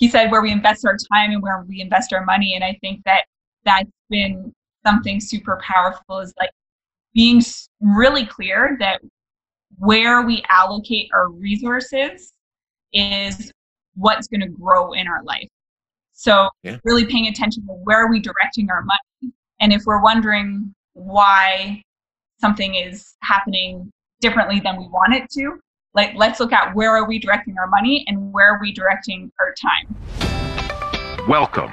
he said where we invest our time and where we invest our money. And I think that that's been something super powerful is like being really clear that where we allocate our resources is what's going to grow in our life. So yeah. really paying attention to where are we directing our money. And if we're wondering why something is happening differently than we want it to, like let's look at where are we directing our money and where are we directing our time. Welcome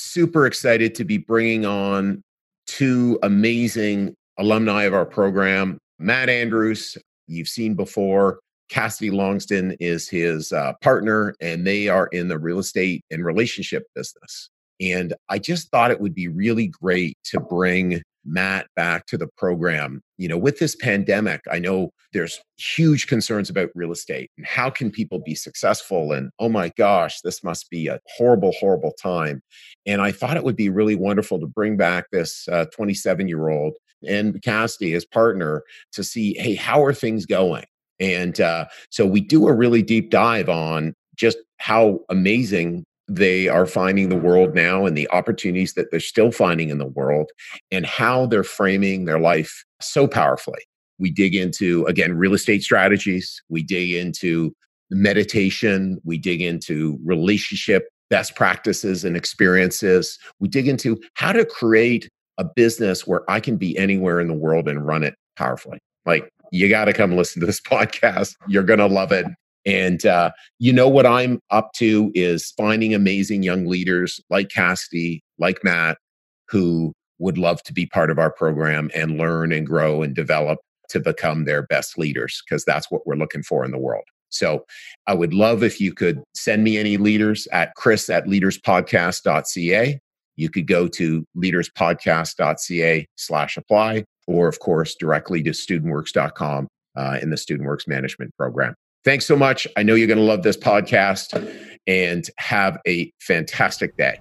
super excited to be bringing on two amazing alumni of our program. Matt Andrews, you've seen before. Cassidy Longston is his uh, partner, and they are in the real estate and relationship business. And I just thought it would be really great to bring Matt back to the program. You know, with this pandemic, I know there's huge concerns about real estate and how can people be successful? And oh my gosh, this must be a horrible, horrible time. And I thought it would be really wonderful to bring back this 27 uh, year old and Cassidy, his partner, to see, hey, how are things going? And uh, so we do a really deep dive on just how amazing they are finding the world now and the opportunities that they're still finding in the world and how they're framing their life so powerfully. We dig into, again, real estate strategies, we dig into meditation, we dig into relationship best practices and experiences, we dig into how to create a business where I can be anywhere in the world and run it powerfully. Like, you got to come listen to this podcast. You're going to love it. And uh, you know what I'm up to is finding amazing young leaders like Cassidy, like Matt, who would love to be part of our program and learn and grow and develop to become their best leaders, because that's what we're looking for in the world. So I would love if you could send me any leaders at chris at leaderspodcast.ca. You could go to leaderspodcast.ca slash apply, or of course, directly to studentworks.com uh, in the StudentWorks Management Program. Thanks so much. I know you're going to love this podcast and have a fantastic day.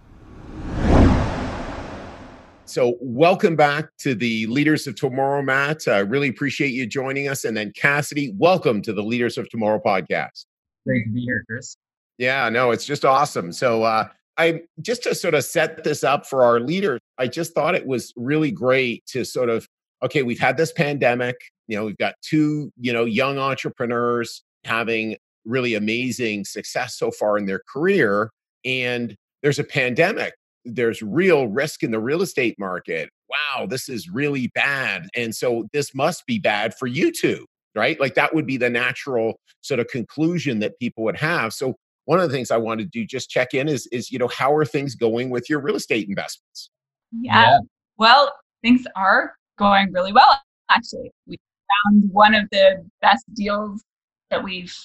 So, welcome back to the Leaders of Tomorrow, Matt. I really appreciate you joining us. And then, Cassidy, welcome to the Leaders of Tomorrow podcast. Great to be here, Chris. Yeah, no, it's just awesome. So, uh, I just to sort of set this up for our leaders, I just thought it was really great to sort of okay, we've had this pandemic. You know, we've got two, you know, young entrepreneurs having really amazing success so far in their career and there's a pandemic. There's real risk in the real estate market. Wow this is really bad and so this must be bad for you too right? Like that would be the natural sort of conclusion that people would have. So one of the things i want to do just check in is is you know how are things going with your real estate investments? Yeah, yeah. well things are going really well actually. We found one of the best deals that we've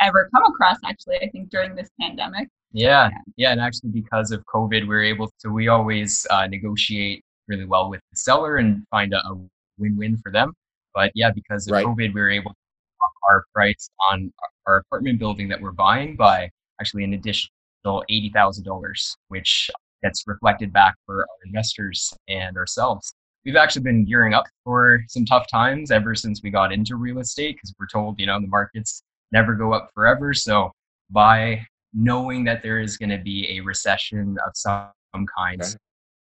ever come across actually i think during this pandemic. Yeah. Yeah. And actually because of covid we're able to we always uh, negotiate really well with the seller and find a, a win-win for them. But yeah because of right. covid we were able to up our price on our apartment building that we're buying by actually an additional $80000 which gets reflected back for our investors and ourselves we've actually been gearing up for some tough times ever since we got into real estate because we're told, you know, the markets never go up forever. So by knowing that there is going to be a recession of some kind, okay.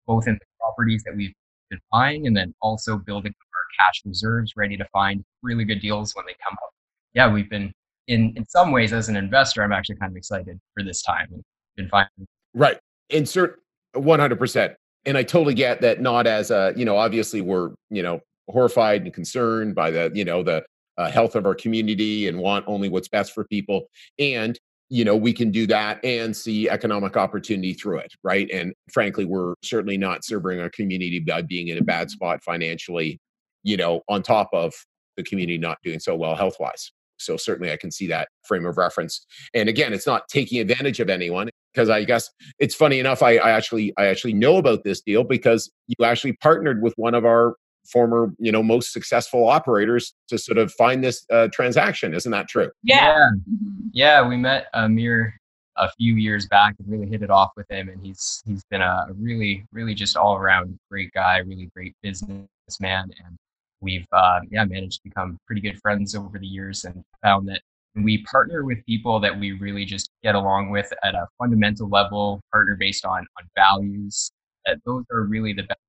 both in the properties that we've been buying and then also building our cash reserves ready to find really good deals when they come up. Yeah, we've been in in some ways as an investor, I'm actually kind of excited for this time and been finding. Right. Insert 100% and I totally get that not as a, you know, obviously we're, you know, horrified and concerned by the, you know, the uh, health of our community and want only what's best for people. And, you know, we can do that and see economic opportunity through it, right? And frankly, we're certainly not serving our community by being in a bad spot financially, you know, on top of the community not doing so well health wise. So certainly I can see that frame of reference. And again, it's not taking advantage of anyone. Because I guess it's funny enough. I, I actually I actually know about this deal because you actually partnered with one of our former you know most successful operators to sort of find this uh, transaction. Isn't that true? Yeah, yeah. Mm-hmm. yeah we met Amir a few years back and really hit it off with him, and he's he's been a really really just all around great guy, really great businessman, and we've uh, yeah managed to become pretty good friends over the years and found that we partner with people that we really just get along with at a fundamental level, partner based on on values. That those are really the best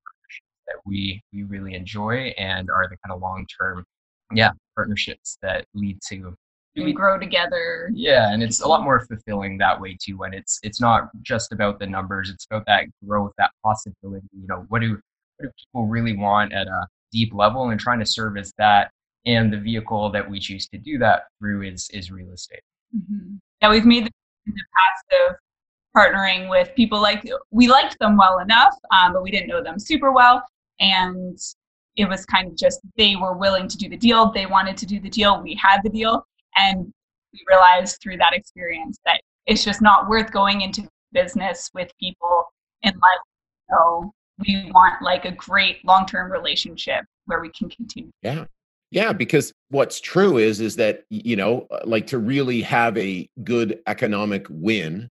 that we we really enjoy and are the kind of long term, yeah, partnerships that lead to we grow together. Yeah, and it's a lot more fulfilling that way too. When it's it's not just about the numbers; it's about that growth, that possibility. You know, what do what do people really want at a deep level, and trying to service that and the vehicle that we choose to do that through is is real estate. Mm-hmm. Yeah, we've made the, the past of partnering with people like we liked them well enough, um, but we didn't know them super well, and it was kind of just they were willing to do the deal, they wanted to do the deal, we had the deal, and we realized through that experience that it's just not worth going into business with people unless so we want like a great long-term relationship where we can continue. Yeah. Yeah, because what's true is is that you know, uh, like to really have a good economic win,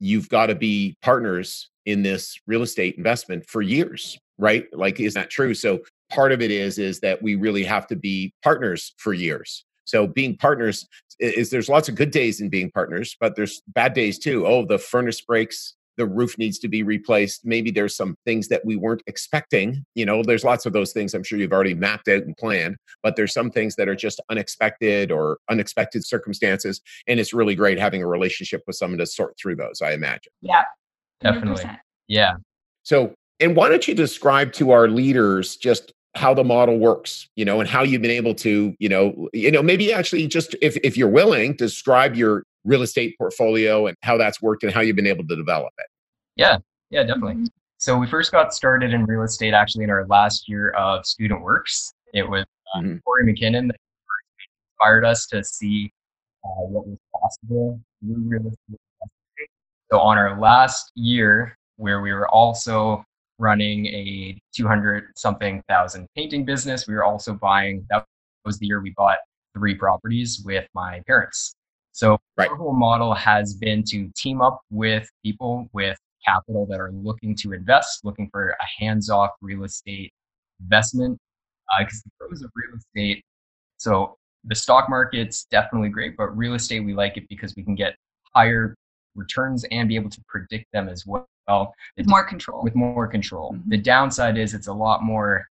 you've got to be partners in this real estate investment for years, right? Like is that true? So part of it is is that we really have to be partners for years. So being partners is there's lots of good days in being partners, but there's bad days too. Oh, the furnace breaks, the roof needs to be replaced. Maybe there's some things that we weren't expecting. You know, there's lots of those things I'm sure you've already mapped out and planned, but there's some things that are just unexpected or unexpected circumstances. And it's really great having a relationship with someone to sort through those, I imagine. Yeah. 100%. Definitely. Yeah. So, and why don't you describe to our leaders just how the model works you know and how you've been able to you know you know maybe actually just if if you're willing describe your real estate portfolio and how that's worked and how you've been able to develop it yeah yeah definitely mm-hmm. so we first got started in real estate actually in our last year of student works it was uh, mm-hmm. corey mckinnon that inspired us to see uh, what was possible through real estate so on our last year where we were also running a 200 something thousand painting business. We were also buying, that was the year we bought three properties with my parents. So right. our whole model has been to team up with people with capital that are looking to invest, looking for a hands-off real estate investment. Because uh, the pros of real estate, so the stock market's definitely great, but real estate we like it because we can get higher returns and be able to predict them as well well. With more control. With more control. Mm-hmm. The downside is it's a lot more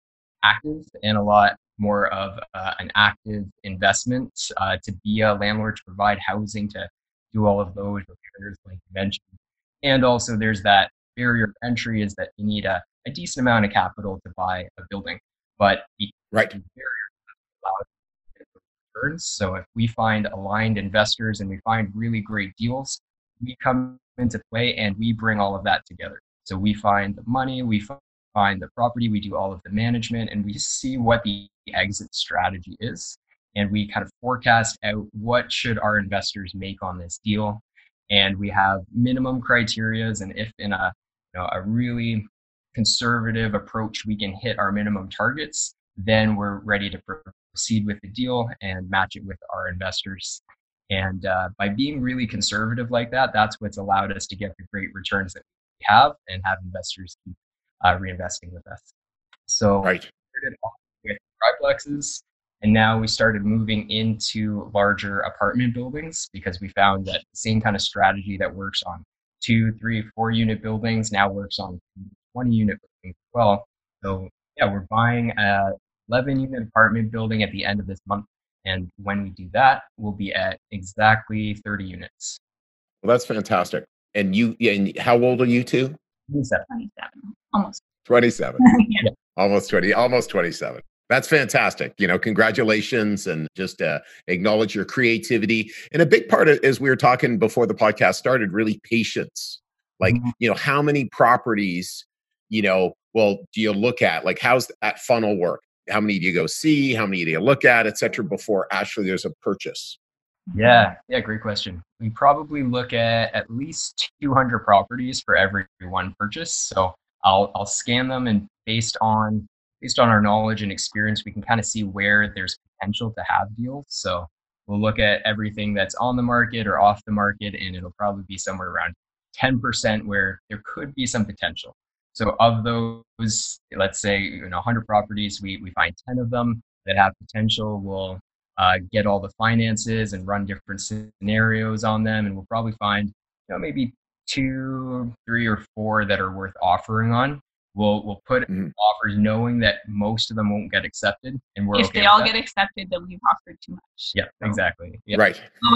active and a lot more of uh, an active investment uh, to be a landlord to provide housing to do all of those repairs like you mentioned. And also there's that barrier of entry is that you need a, a decent amount of capital to buy a building. But the right. returns. So if we find aligned investors and we find really great deals we come into play and we bring all of that together. So we find the money, we find the property, we do all of the management, and we see what the exit strategy is. And we kind of forecast out what should our investors make on this deal. And we have minimum criterias. And if in a, you know, a really conservative approach, we can hit our minimum targets, then we're ready to proceed with the deal and match it with our investors. And uh, by being really conservative like that, that's what's allowed us to get the great returns that we have and have investors keep uh, reinvesting with us. So right. started off with triplexes, and now we started moving into larger apartment buildings because we found that the same kind of strategy that works on two, three, four unit buildings now works on 20 unit buildings as well. So yeah, we're buying a 11 unit apartment building at the end of this month and when we do that, we'll be at exactly 30 units. Well, that's fantastic. And you, and how old are you two? 27. 27. Almost. 27. yeah. Almost 20, almost 27. That's fantastic. You know, congratulations and just uh, acknowledge your creativity. And a big part of, as we were talking before the podcast started, really patience. Like, mm-hmm. you know, how many properties, you know, well, do you look at? Like, how's that funnel work? how many do you go see how many do you look at etc before actually there's a purchase Yeah, yeah, great question. We probably look at at least 200 properties for every one purchase. So I'll I'll scan them and based on based on our knowledge and experience, we can kind of see where there's potential to have deals. So we'll look at everything that's on the market or off the market, and it'll probably be somewhere around 10% where there could be some potential. So of those, let's say you know 100 properties, we we find 10 of them that have potential. We'll uh, get all the finances and run different scenarios on them, and we'll probably find you know maybe two, three, or four that are worth offering on. We'll we'll put mm-hmm. offers knowing that most of them won't get accepted, and we're if okay they all that. get accepted, then we've offered too much. Yeah, so. exactly. Yeah. Right.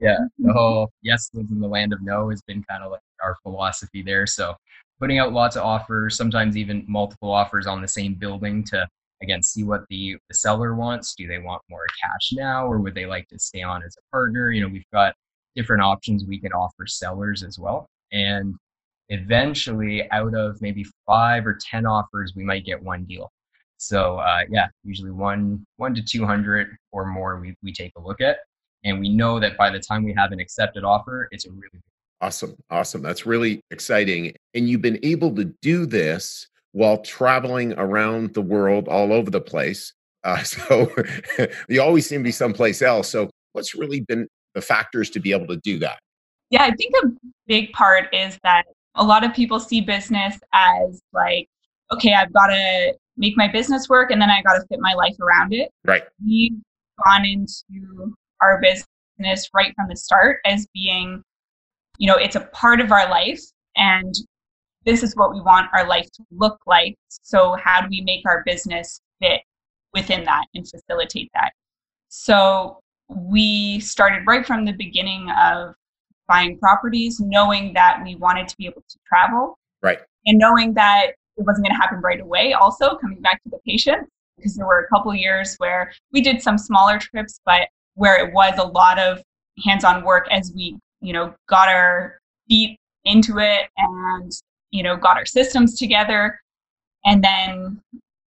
yeah, the whole yes lives in the land of no has been kind of like our philosophy there. So putting out lots of offers, sometimes even multiple offers on the same building to again see what the, the seller wants. Do they want more cash now, or would they like to stay on as a partner? You know, we've got different options we can offer sellers as well, and eventually out of maybe five or ten offers we might get one deal. So uh, yeah usually one one to 200 or more we, we take a look at. And we know that by the time we have an accepted offer it's a really awesome awesome. That's really exciting. And you've been able to do this while traveling around the world all over the place uh, so you always seem to be someplace else so what's really been the factors to be able to do that yeah, I think a big part is that a lot of people see business as like, okay, I've got to make my business work and then I got to fit my life around it. Right. We've gone into our business right from the start as being, you know, it's a part of our life and this is what we want our life to look like. So, how do we make our business fit within that and facilitate that? So, we started right from the beginning of buying properties, knowing that we wanted to be able to travel. Right. And knowing that it wasn't going to happen right away, also coming back to the patient, because there were a couple years where we did some smaller trips, but where it was a lot of hands on work as we, you know, got our feet into it and, you know, got our systems together. And then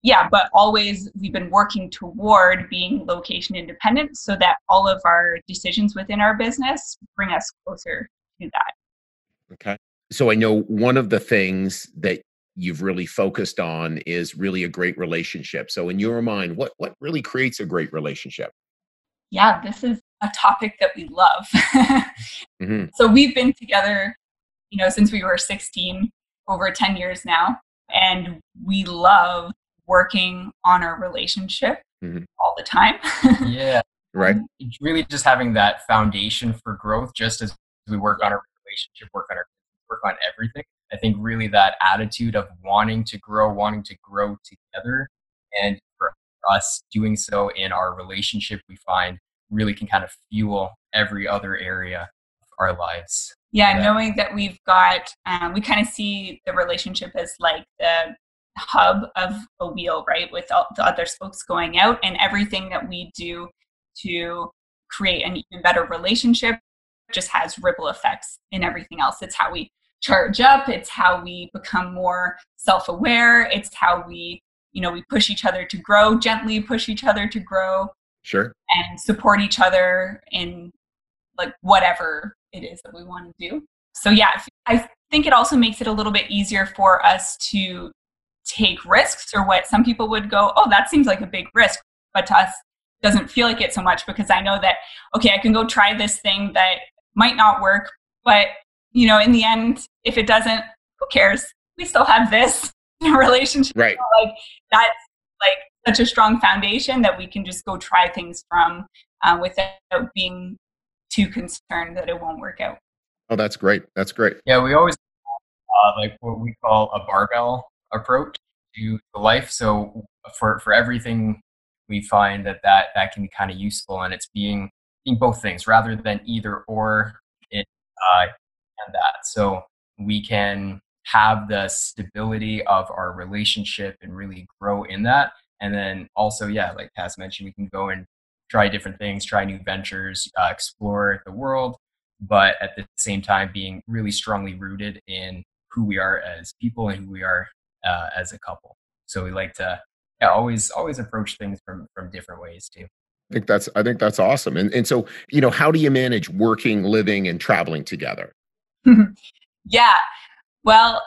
yeah, but always we've been working toward being location independent so that all of our decisions within our business bring us closer to that. Okay. So I know one of the things that you've really focused on is really a great relationship. So in your mind, what what really creates a great relationship? Yeah, this is a topic that we love. mm-hmm. So we've been together, you know, since we were 16, over 10 years now, and we love working on our relationship mm-hmm. all the time. yeah. Right. It's really just having that foundation for growth, just as we work on our relationship, work on our work on everything. I think really that attitude of wanting to grow, wanting to grow together, and for us doing so in our relationship, we find really can kind of fuel every other area of our lives. Yeah, knowing that we've got, um, we kind of see the relationship as like the hub of a wheel, right? With all the other spokes going out and everything that we do to create an even better relationship just has ripple effects in everything else. It's how we charge up, it's how we become more self-aware, it's how we, you know, we push each other to grow, gently push each other to grow. Sure. And support each other in like whatever it is that we want to do. So yeah, I think it also makes it a little bit easier for us to take risks or what some people would go, oh, that seems like a big risk. But to us, doesn't feel like it so much because I know that, okay, I can go try this thing that might not work. But, you know, in the end, if it doesn't, who cares? We still have this relationship. Right. Like that's like such a strong foundation that we can just go try things from uh, without being too concerned that it won't work out. Oh, that's great. That's great. Yeah, we always uh, like what we call a barbell approach to life. So for for everything, we find that that that can be kind of useful, and it's being being both things rather than either or it uh, and that. So we can have the stability of our relationship and really grow in that. And then also, yeah, like Cass mentioned, we can go and try different things, try new ventures, uh, explore the world, but at the same time being really strongly rooted in who we are as people and who we are uh, as a couple. So we like to yeah, always always approach things from from different ways too. I think that's I think that's awesome. And and so, you know, how do you manage working, living and traveling together? yeah. Well,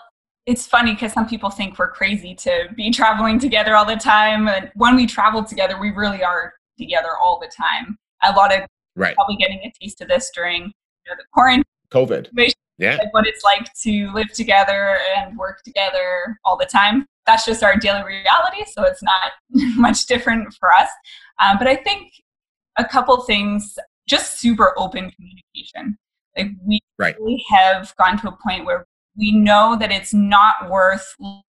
it's funny because some people think we're crazy to be traveling together all the time. And when we travel together, we really are together all the time. A lot of right. probably getting a taste of this during you know, the quarantine. COVID. Yeah. Like what it's like to live together and work together all the time. That's just our daily reality. So it's not much different for us. Um, but I think a couple things, just super open communication. Like we right. really have gotten to a point where we know that it's not worth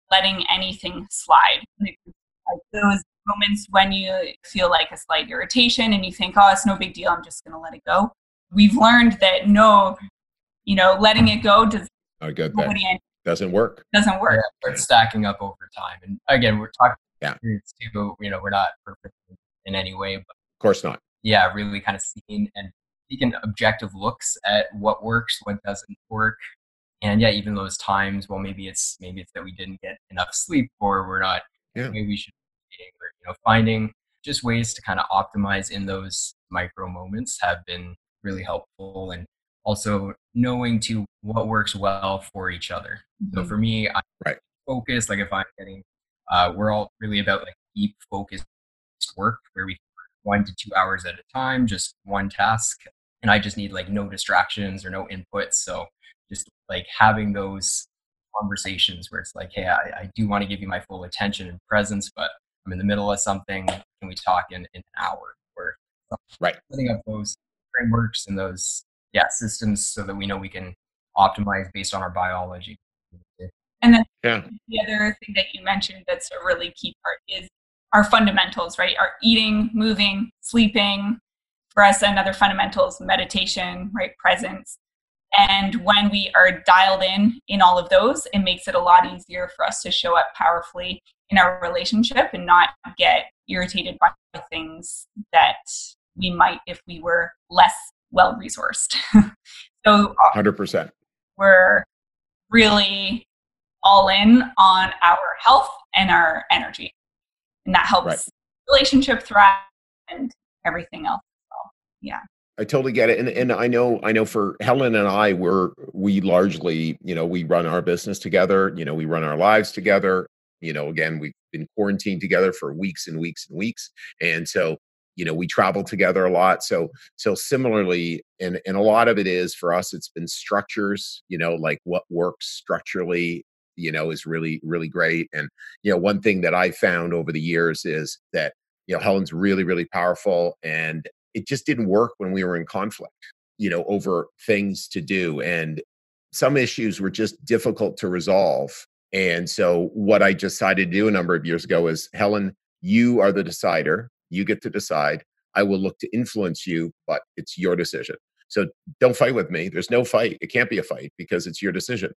letting anything slide. Like, those moments when you feel like a slight irritation and you think, oh, it's no big deal, I'm just going to let it go. We've learned that no, you know, letting it go does I get that. Doesn't work. Doesn't work. Yeah, it's stacking up over time. And again, we're talking yeah. experience too, you know, we're not perfect in any way, but of course not. Yeah, really kind of seeing and taking objective looks at what works, what doesn't work. And yeah, even those times, well, maybe it's maybe it's that we didn't get enough sleep or we're not yeah. maybe we should or you know finding just ways to kind of optimize in those micro moments have been really helpful and also knowing to what works well for each other mm-hmm. so for me i right. focus like if i'm getting uh, we're all really about like deep focused work where we one to two hours at a time just one task and i just need like no distractions or no inputs so just like having those conversations where it's like hey i, I do want to give you my full attention and presence but I'm in the middle of something. Can we talk in, in an hour? Or right. setting up those frameworks and those yeah systems so that we know we can optimize based on our biology. And then yeah. the other thing that you mentioned that's a really key part is our fundamentals, right? Our eating, moving, sleeping. For us, another fundamental is meditation, right? Presence. And when we are dialed in in all of those, it makes it a lot easier for us to show up powerfully in our relationship and not get irritated by things that we might if we were less well resourced. so uh, 100%. We're really all in on our health and our energy. And that helps right. relationship thrive and everything else. So, yeah. I totally get it. And and I know I know for Helen and I we're we largely, you know, we run our business together, you know, we run our lives together. You know, again, we've been quarantined together for weeks and weeks and weeks. And so, you know, we travel together a lot. So so similarly, and and a lot of it is for us, it's been structures, you know, like what works structurally you know is really really great and you know one thing that i found over the years is that you know helen's really really powerful and it just didn't work when we were in conflict, you know, over things to do. And some issues were just difficult to resolve. And so, what I decided to do a number of years ago is Helen, you are the decider. You get to decide. I will look to influence you, but it's your decision. So, don't fight with me. There's no fight. It can't be a fight because it's your decision.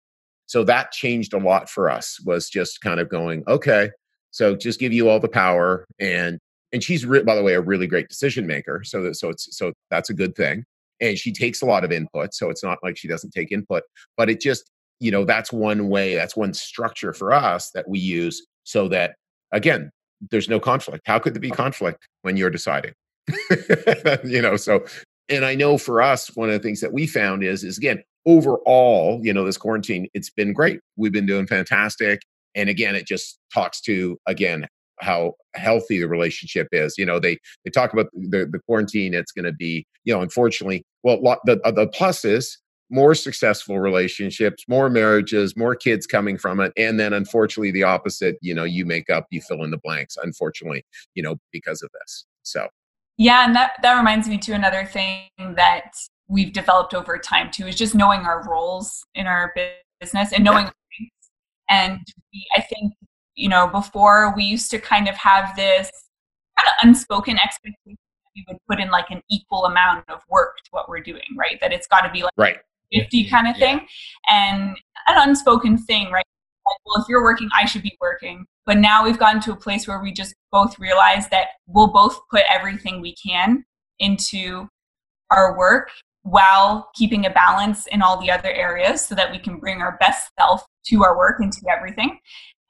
So, that changed a lot for us, was just kind of going, okay, so just give you all the power and and she's re- by the way a really great decision maker so that, so it's so that's a good thing and she takes a lot of input so it's not like she doesn't take input but it just you know that's one way that's one structure for us that we use so that again there's no conflict how could there be conflict when you're deciding you know so and i know for us one of the things that we found is is again overall you know this quarantine it's been great we've been doing fantastic and again it just talks to again how healthy the relationship is. You know, they they talk about the the quarantine. It's going to be, you know, unfortunately, well, the uh, the plus is more successful relationships, more marriages, more kids coming from it, and then unfortunately the opposite. You know, you make up, you fill in the blanks. Unfortunately, you know, because of this. So. Yeah, and that that reminds me to another thing that we've developed over time too is just knowing our roles in our business and knowing yeah. and we, I think you know, before we used to kind of have this kind of unspoken expectation that we would put in like an equal amount of work to what we're doing, right? That it's got to be like right. 50 kind of thing. Yeah. And an unspoken thing, right? Like, well, if you're working, I should be working. But now we've gotten to a place where we just both realize that we'll both put everything we can into our work while keeping a balance in all the other areas so that we can bring our best self to our work and to everything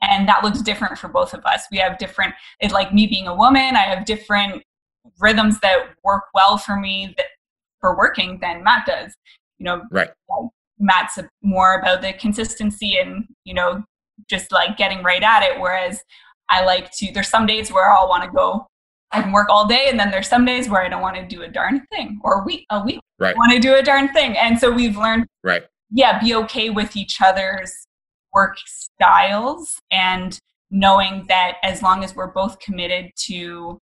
and that looks different for both of us we have different it like me being a woman i have different rhythms that work well for me that for working than Matt does. You know, right. Matt's more about the consistency and, you know, just like getting right at it. Whereas I like to, there's some days where I'll want to go I can work all day, and then there's some days where I don't want to do a darn thing, or a week, a week, right. want to do a darn thing. And so we've learned, right? Yeah, be okay with each other's work styles, and knowing that as long as we're both committed to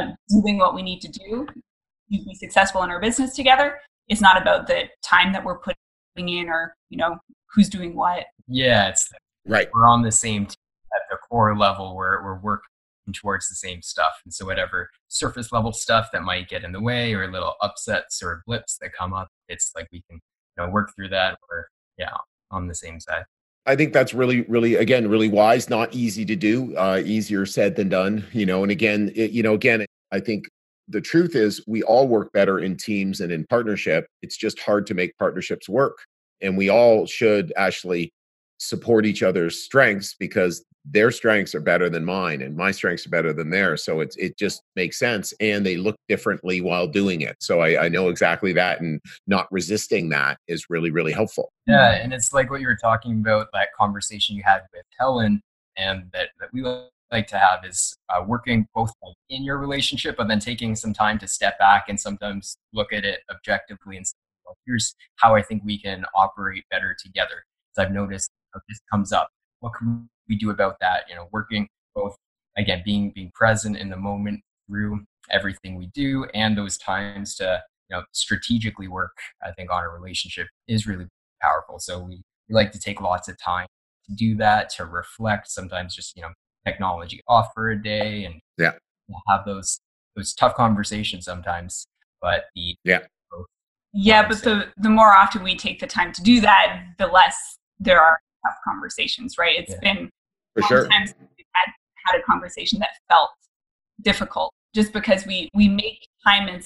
uh, doing what we need to do to be successful in our business together, it's not about the time that we're putting in, or you know, who's doing what. Yeah, it's right. We're on the same at the core level where we're working towards the same stuff. And so whatever surface level stuff that might get in the way or little upsets or blips that come up, it's like we can you know work through that or yeah, on the same side. I think that's really, really, again, really wise. Not easy to do. Uh, easier said than done. You know, and again, it, you know, again, I think the truth is we all work better in teams and in partnership. It's just hard to make partnerships work, and we all should actually support each other's strengths because their strengths are better than mine and my strengths are better than theirs so it's it just makes sense and they look differently while doing it so I, I know exactly that and not resisting that is really really helpful yeah and it's like what you were talking about that conversation you had with helen and that, that we like to have is uh, working both in your relationship but then taking some time to step back and sometimes look at it objectively and say, well, here's how i think we can operate better together. Because i've noticed this comes up. What can we do about that? You know working both again being being present in the moment through everything we do and those times to you know strategically work i think on a relationship is really powerful. So we, we like to take lots of time to do that to reflect sometimes just you know technology off for a day and yeah have those those tough conversations sometimes but the yeah yeah but the the more often we take the time to do that the less there are tough conversations right It's yeah. been for sure. Times we've had, had a conversation that felt difficult just because we we make time and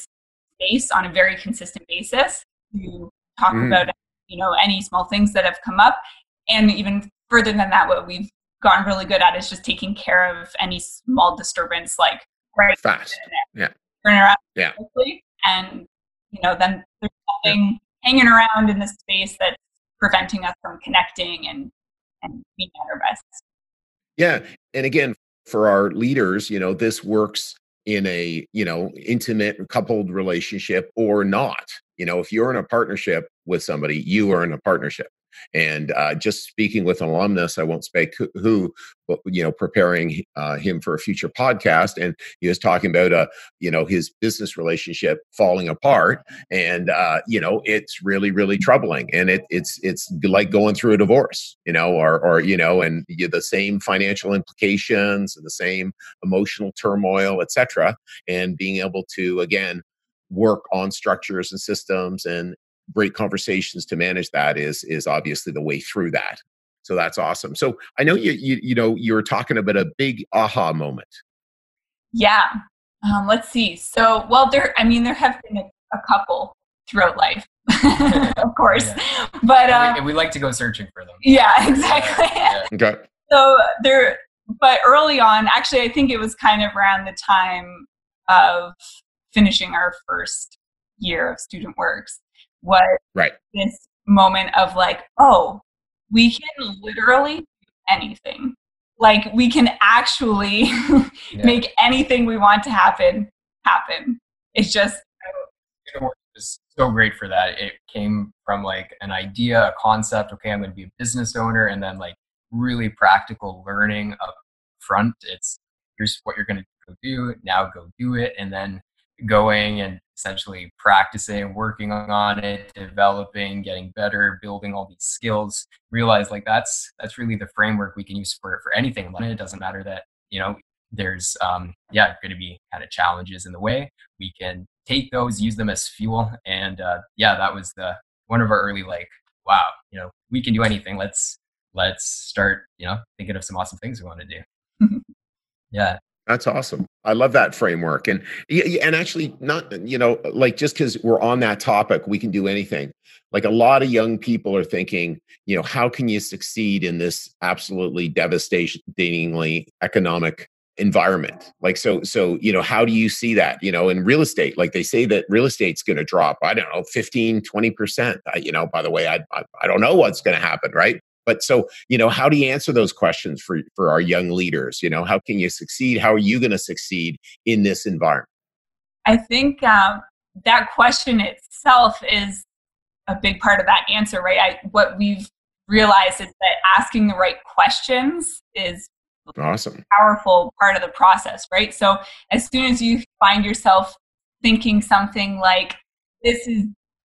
space on a very consistent basis to talk mm. about you know any small things that have come up and even further than that what we've gotten really good at is just taking care of any small disturbance like right fast yeah turn around yeah quickly and you know then there's nothing yeah. hanging around in the space that's preventing us from connecting and and being at our best yeah. And again, for our leaders, you know, this works in a, you know, intimate coupled relationship or not. You know, if you're in a partnership with somebody, you are in a partnership. And uh, just speaking with an alumnus, I won't speak who, but you know, preparing uh, him for a future podcast, and he was talking about uh, you know, his business relationship falling apart, and uh, you know, it's really, really troubling, and it, it's it's like going through a divorce, you know, or or you know, and you, the same financial implications and the same emotional turmoil, etc., and being able to again work on structures and systems and great conversations to manage that is is obviously the way through that. So that's awesome. So i know you you, you know you were talking about a big aha moment. Yeah. Um, let's see. So well there i mean there have been a, a couple throughout life of course. Yeah. but uh, we, we, like to go searching for them. Yeah. exactly. Yeah. okay. So there but early on actually i think it was kind of around the time of finishing our first year of student works was right. this moment of like, oh, we can literally do anything. Like we can actually yeah. make anything we want to happen happen. It's just it's so great for that. It came from like an idea, a concept. Okay, I'm going to be a business owner, and then like really practical learning up front. It's here's what you're going to go do. Now go do it, and then going and essentially practicing, working on it, developing, getting better, building all these skills, realize like that's that's really the framework we can use for for anything. It doesn't matter that, you know, there's um yeah, going to be kind of challenges in the way. We can take those, use them as fuel. And uh yeah, that was the one of our early like, wow, you know, we can do anything. Let's let's start, you know, thinking of some awesome things we want to do. yeah. That's awesome. I love that framework. And and actually not you know like just cuz we're on that topic we can do anything. Like a lot of young people are thinking, you know, how can you succeed in this absolutely devastatingly economic environment like so so you know how do you see that you know in real estate like they say that real estate's going to drop i don't know 15 20% I, you know by the way I, I i don't know what's going to happen right but so you know how do you answer those questions for for our young leaders? You know how can you succeed? How are you going to succeed in this environment? I think um, that question itself is a big part of that answer right? I, what we've realized is that asking the right questions is awesome. powerful part of the process right? So as soon as you find yourself thinking something like this is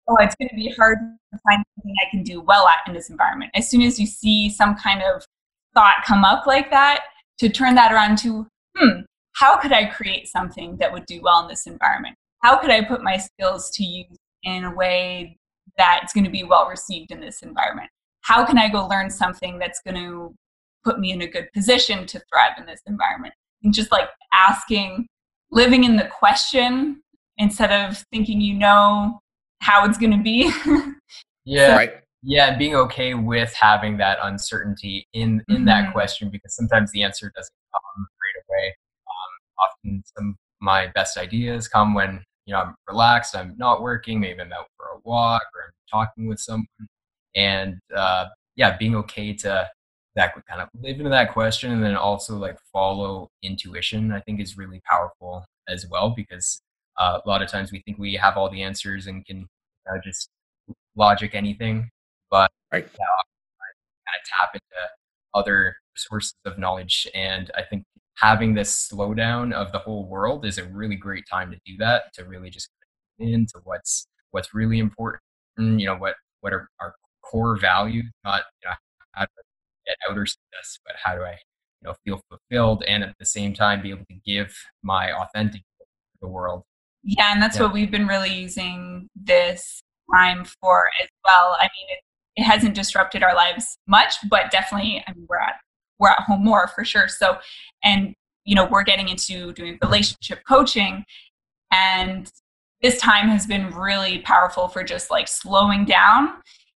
oh it's going to be hard to find something i can do well at in this environment. As soon as you see some kind of thought come up like that to turn that around to hmm how could i create something that would do well in this environment? How could i put my skills to use in a way that's going to be well received in this environment? How can i go learn something that's going to put me in a good position to thrive in this environment. And just like asking, living in the question instead of thinking you know how it's going to be. yeah. Right. Yeah, being okay with having that uncertainty in in mm-hmm. that question because sometimes the answer doesn't come right away. Um, often, some of my best ideas come when you know I'm relaxed, I'm not working, maybe I'm out for a walk or I'm talking with someone, and uh, yeah, being okay to that kind of live into that question and then also like follow intuition i think is really powerful as well because uh, a lot of times we think we have all the answers and can uh, just logic anything but right. kind of tap into other sources of knowledge and i think having this slowdown of the whole world is a really great time to do that to really just get into what's what's really important you know what what are our core values not you know, how to get outer success, but how do I, you know, feel fulfilled and at the same time be able to give my authentic to the world. Yeah, and that's yeah. what we've been really using this time for as well. I mean, it, it hasn't disrupted our lives much, but definitely, I mean, we're at we're at home more for sure. So, and you know, we're getting into doing relationship coaching, and this time has been really powerful for just like slowing down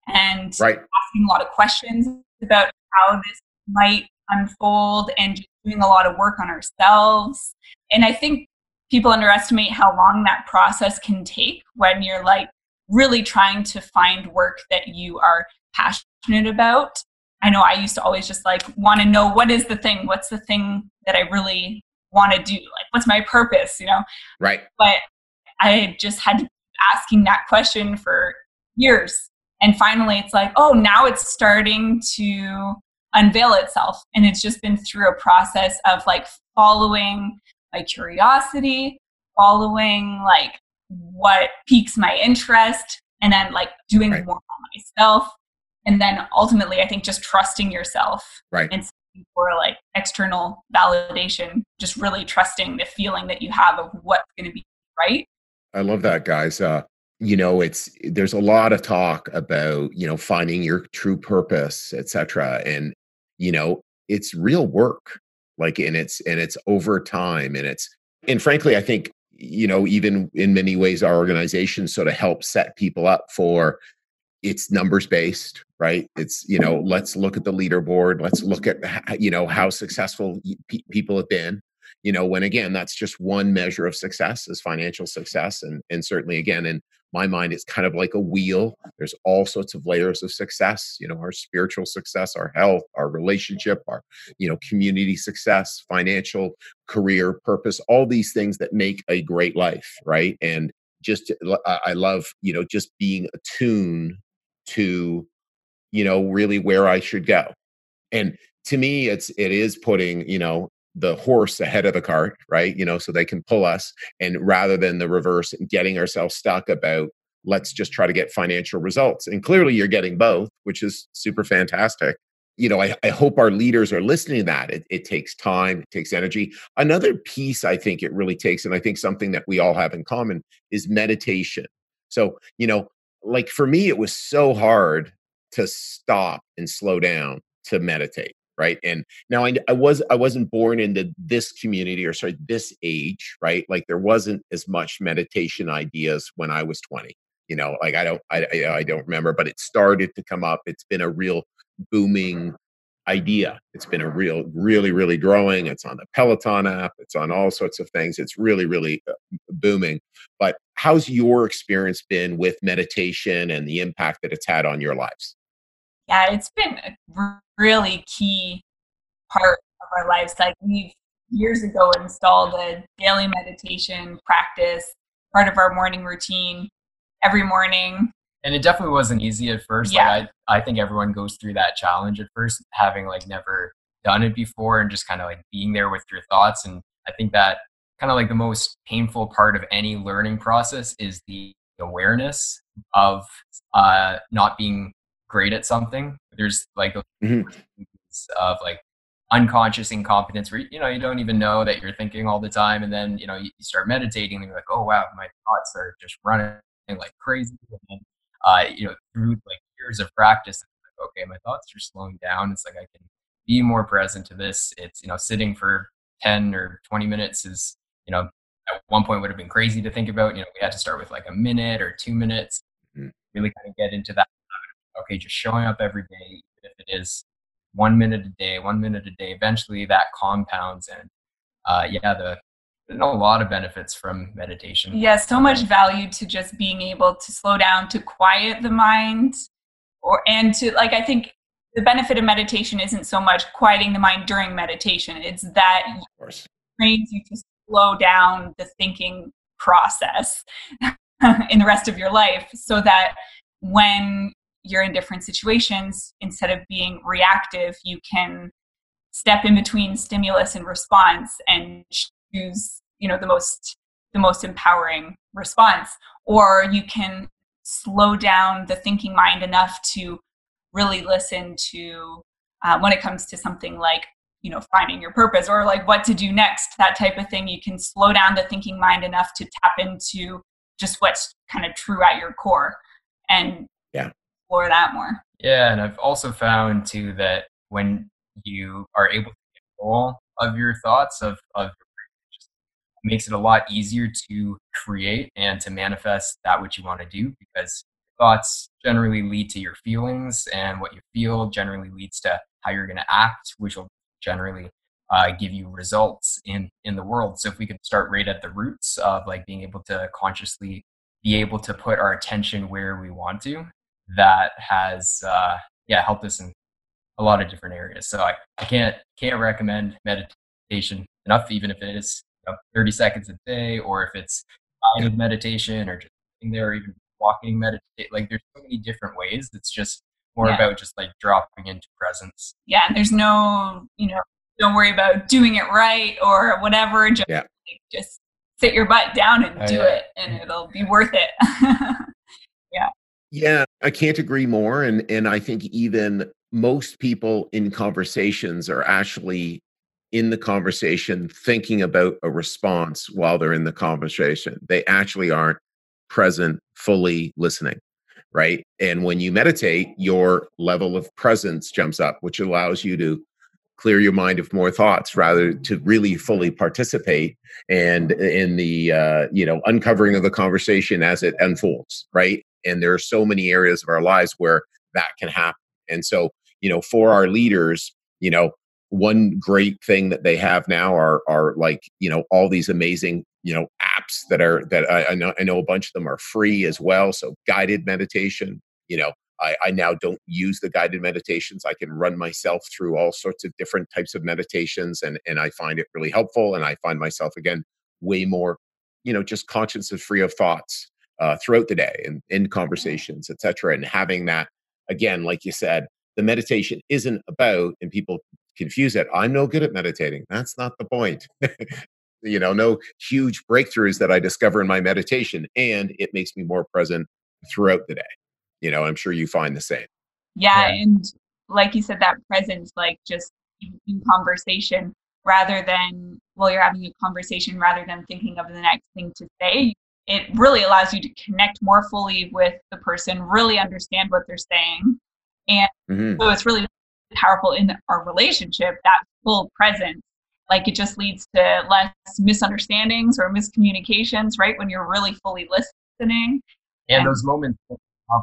and right. asking a lot of questions about how this might unfold and just doing a lot of work on ourselves. And I think people underestimate how long that process can take when you're like really trying to find work that you are passionate about. I know I used to always just like want to know what is the thing, what's the thing that I really want to do, like what's my purpose, you know? Right. But I just had to keep asking that question for years and finally it's like oh now it's starting to unveil itself and it's just been through a process of like following my curiosity following like what piques my interest and then like doing right. more on myself. And then ultimately i think just trusting yourself right. and seeking for like external validation just really trusting the feeling that you have of what's going to be right. I love that guys. Uh you know it's there's a lot of talk about you know finding your true purpose etc and you know it's real work like and it's and it's over time and it's and frankly i think you know even in many ways our organization sort of helps set people up for it's numbers based right? It's you know let's look at the leaderboard let's look at you know how successful people have been you know when again that's just one measure of success is financial success and and certainly again in my mind it's kind of like a wheel. There's all sorts of layers of success you know our spiritual success our health our relationship our you know community success financial career purpose all these things that make a great life right? And just i love you know just being attuned to you know really where i should go. And to me it's it is putting you know the horse ahead of the cart, right? You know, so they can pull us and rather than the reverse getting ourselves stuck about let's just try to get financial results. And clearly you're getting both, which is super fantastic. You know, I, I hope our leaders are listening to that. It, it takes time, it takes energy. Another piece I think it really takes, and I think something that we all have in common is meditation. So, you know, like for me, it was so hard to stop and slow down to meditate right and now I, I was i wasn't born into this community or sorry this age right like there wasn't as much meditation ideas when i was 20 you know like i don't i i don't remember but it started to come up it's been a real booming idea. It's been a real, really, really growing. It's on the Peloton app. It's on all sorts of things. It's really, really uh, booming. But how's your experience been with meditation and the impact that it's had on your lives? Yeah, it's been a really key part of our lives. Like we've years ago installed a daily meditation practice, part of our morning routine every morning and it definitely wasn't easy at first. Yeah. Like I, I think everyone goes through that challenge at first, having like never done it before and just kind of like being there with your thoughts. And I think that kind of like the most painful part of any learning process is the awareness of uh, not being great at something. There's like mm-hmm. of like unconscious incompetence where you know you don't even know that you're thinking all the time and then you know you, start meditating and you're like oh wow my thoughts are just running like crazy and uh, you know, through like years of practice, like, okay, my thoughts are slowing down. It's like I can be more present to this. It's, you know, sitting for 10 or 20 minutes is, you know, at one point would have been crazy to think about. You know, we had to start with like a minute or two minutes, mm-hmm. really kind of get into that. Okay, just showing up every day, if it is one minute a day, one minute a day, eventually that compounds. And uh, yeah, the a lot of benefits from meditation. Yeah, so much value to just being able to slow down, to quiet the mind, or and to like I think the benefit of meditation isn't so much quieting the mind during meditation. It's that it trains you to slow down the thinking process in the rest of your life so that when you're in different situations, instead of being reactive, you can step in between stimulus and response and choose you know the most the most empowering response. Or you can slow down the thinking mind enough to really listen to uh, when it comes to something like you know finding your purpose or like what to do next that type of thing. You can slow down the thinking mind enough to tap into just what's kind of true at your core. And yeah explore that more. Yeah and i've also found too that when you are able to get control of your thoughts of of your makes it a lot easier to create and to manifest that which you want to do because thoughts generally lead to your feelings and what you feel generally leads to how you're going to act which will generally uh, give you results in in the world. So if we could start right at the roots of like being able to consciously be able to put our attention where we want to that has uh, yeah helped us in a lot of different areas so i, I can't can't recommend meditation enough even if it is know, 30 seconds a day, or if it's guided meditation or just sitting there, or even walking meditate. Like there's so many different ways. It's just more yeah. about just like dropping into presence. Yeah, and there's no, you know, don't worry about doing it right or whatever. Just, yeah. like, just sit your butt down and oh, do yeah. it, and it'll be worth it. yeah. I can't agree more. And and I think even most people in conversations are actually in the conversation thinking about a response while they're in the conversation. They actually aren't present, fully listening, right? And when you meditate, your level of presence jumps up, which allows you to clear your mind of more thoughts rather to really fully participate and in the uh, you know uncovering of the conversation as it unfolds right and there are so many areas of our lives where that can happen and so you know for our leaders you know one great thing that they have now are are like you know all these amazing you know apps that are that I, I, know I know a bunch of them are free as well. So guided meditation, you know, I, I now don't use the guided meditations. I can run myself through all sorts of different types of meditations, and and I find it really helpful. And I find myself again way more, you know, just conscious and free of thoughts uh, throughout the day and in conversations, etc. And having that again, like you said, the meditation isn't about, and people confuse it. I'm no good at meditating. That's not the point. you know, no huge breakthroughs that I discover in my meditation, and it makes me more present throughout the day. You know, I'm sure you find the same. Yeah, yeah. and like you said, that presence, like just in conversation rather than while you're having a conversation, rather than thinking of the next thing to say, it really allows you to connect more fully with the person, really understand what they're saying. And mm-hmm. so it's really powerful in our relationship, that full presence. Like it just leads to less misunderstandings or miscommunications, right? When you're really fully listening. And, and those moments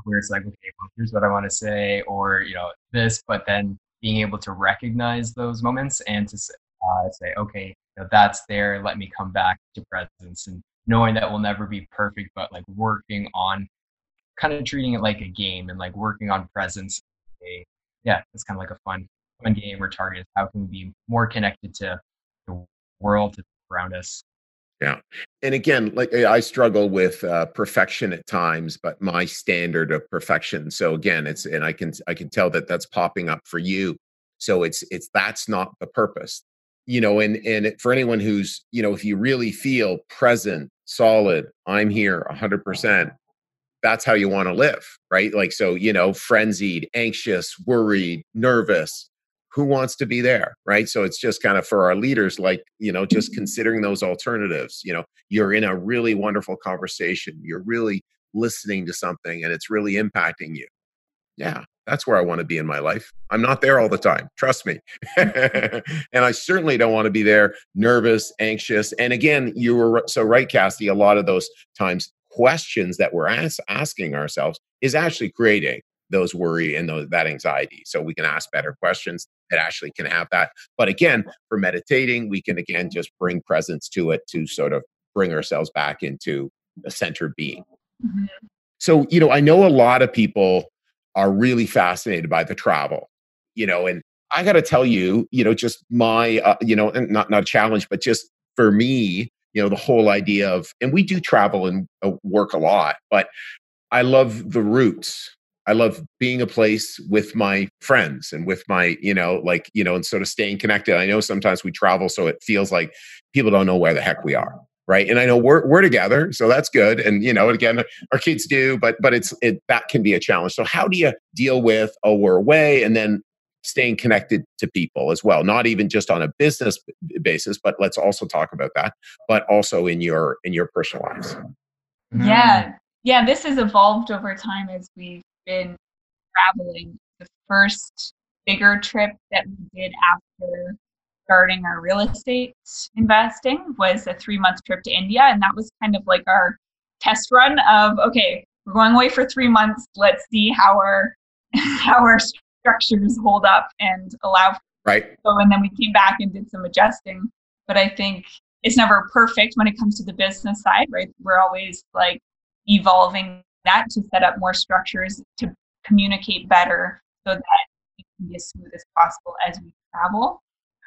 where it's like, okay, well, here's what I want to say, or you know, this, but then being able to recognize those moments and to uh, say, okay, you know, that's there. Let me come back to presence and knowing that we'll never be perfect, but like working on kind of treating it like a game and like working on presence. Yeah, it's kind of like a fun, fun game or target. How can we be more connected to the world around us? Yeah. And again, like I struggle with uh, perfection at times, but my standard of perfection. So again, it's and I can I can tell that that's popping up for you. So it's it's that's not the purpose, you know. And and for anyone who's you know, if you really feel present, solid, I'm here, hundred percent. That's how you want to live, right? Like so, you know, frenzied, anxious, worried, nervous who wants to be there right so it's just kind of for our leaders like you know just considering those alternatives you know you're in a really wonderful conversation you're really listening to something and it's really impacting you yeah that's where i want to be in my life i'm not there all the time trust me and i certainly don't want to be there nervous anxious and again you were so right cassie a lot of those times questions that we're as- asking ourselves is actually creating those worry and those, that anxiety. So we can ask better questions that actually can have that. But again, for meditating, we can again just bring presence to it to sort of bring ourselves back into a center being. Mm-hmm. So, you know, I know a lot of people are really fascinated by the travel, you know, and I got to tell you, you know, just my, uh, you know, and not not a challenge, but just for me, you know, the whole idea of, and we do travel and uh, work a lot, but I love the roots I love being a place with my friends and with my, you know, like, you know, and sort of staying connected. I know sometimes we travel, so it feels like people don't know where the heck we are. Right. And I know we're we're together, so that's good. And you know, again, our kids do, but but it's it that can be a challenge. So how do you deal with oh we're away and then staying connected to people as well not even just on a business basis but let's also talk about that but also in your in your personal lives yeah mm. yeah this has evolved over time as we've been traveling. The first bigger trip that we did after starting our real estate investing was a three month trip to India. And that was kind of like our test run of okay, we're going away for three months. Let's see how our how our structures hold up and allow right. So and then we came back and did some adjusting. But I think it's never perfect when it comes to the business side, right? We're always like evolving that to set up more structures to communicate better so that it can be as smooth as possible as we travel.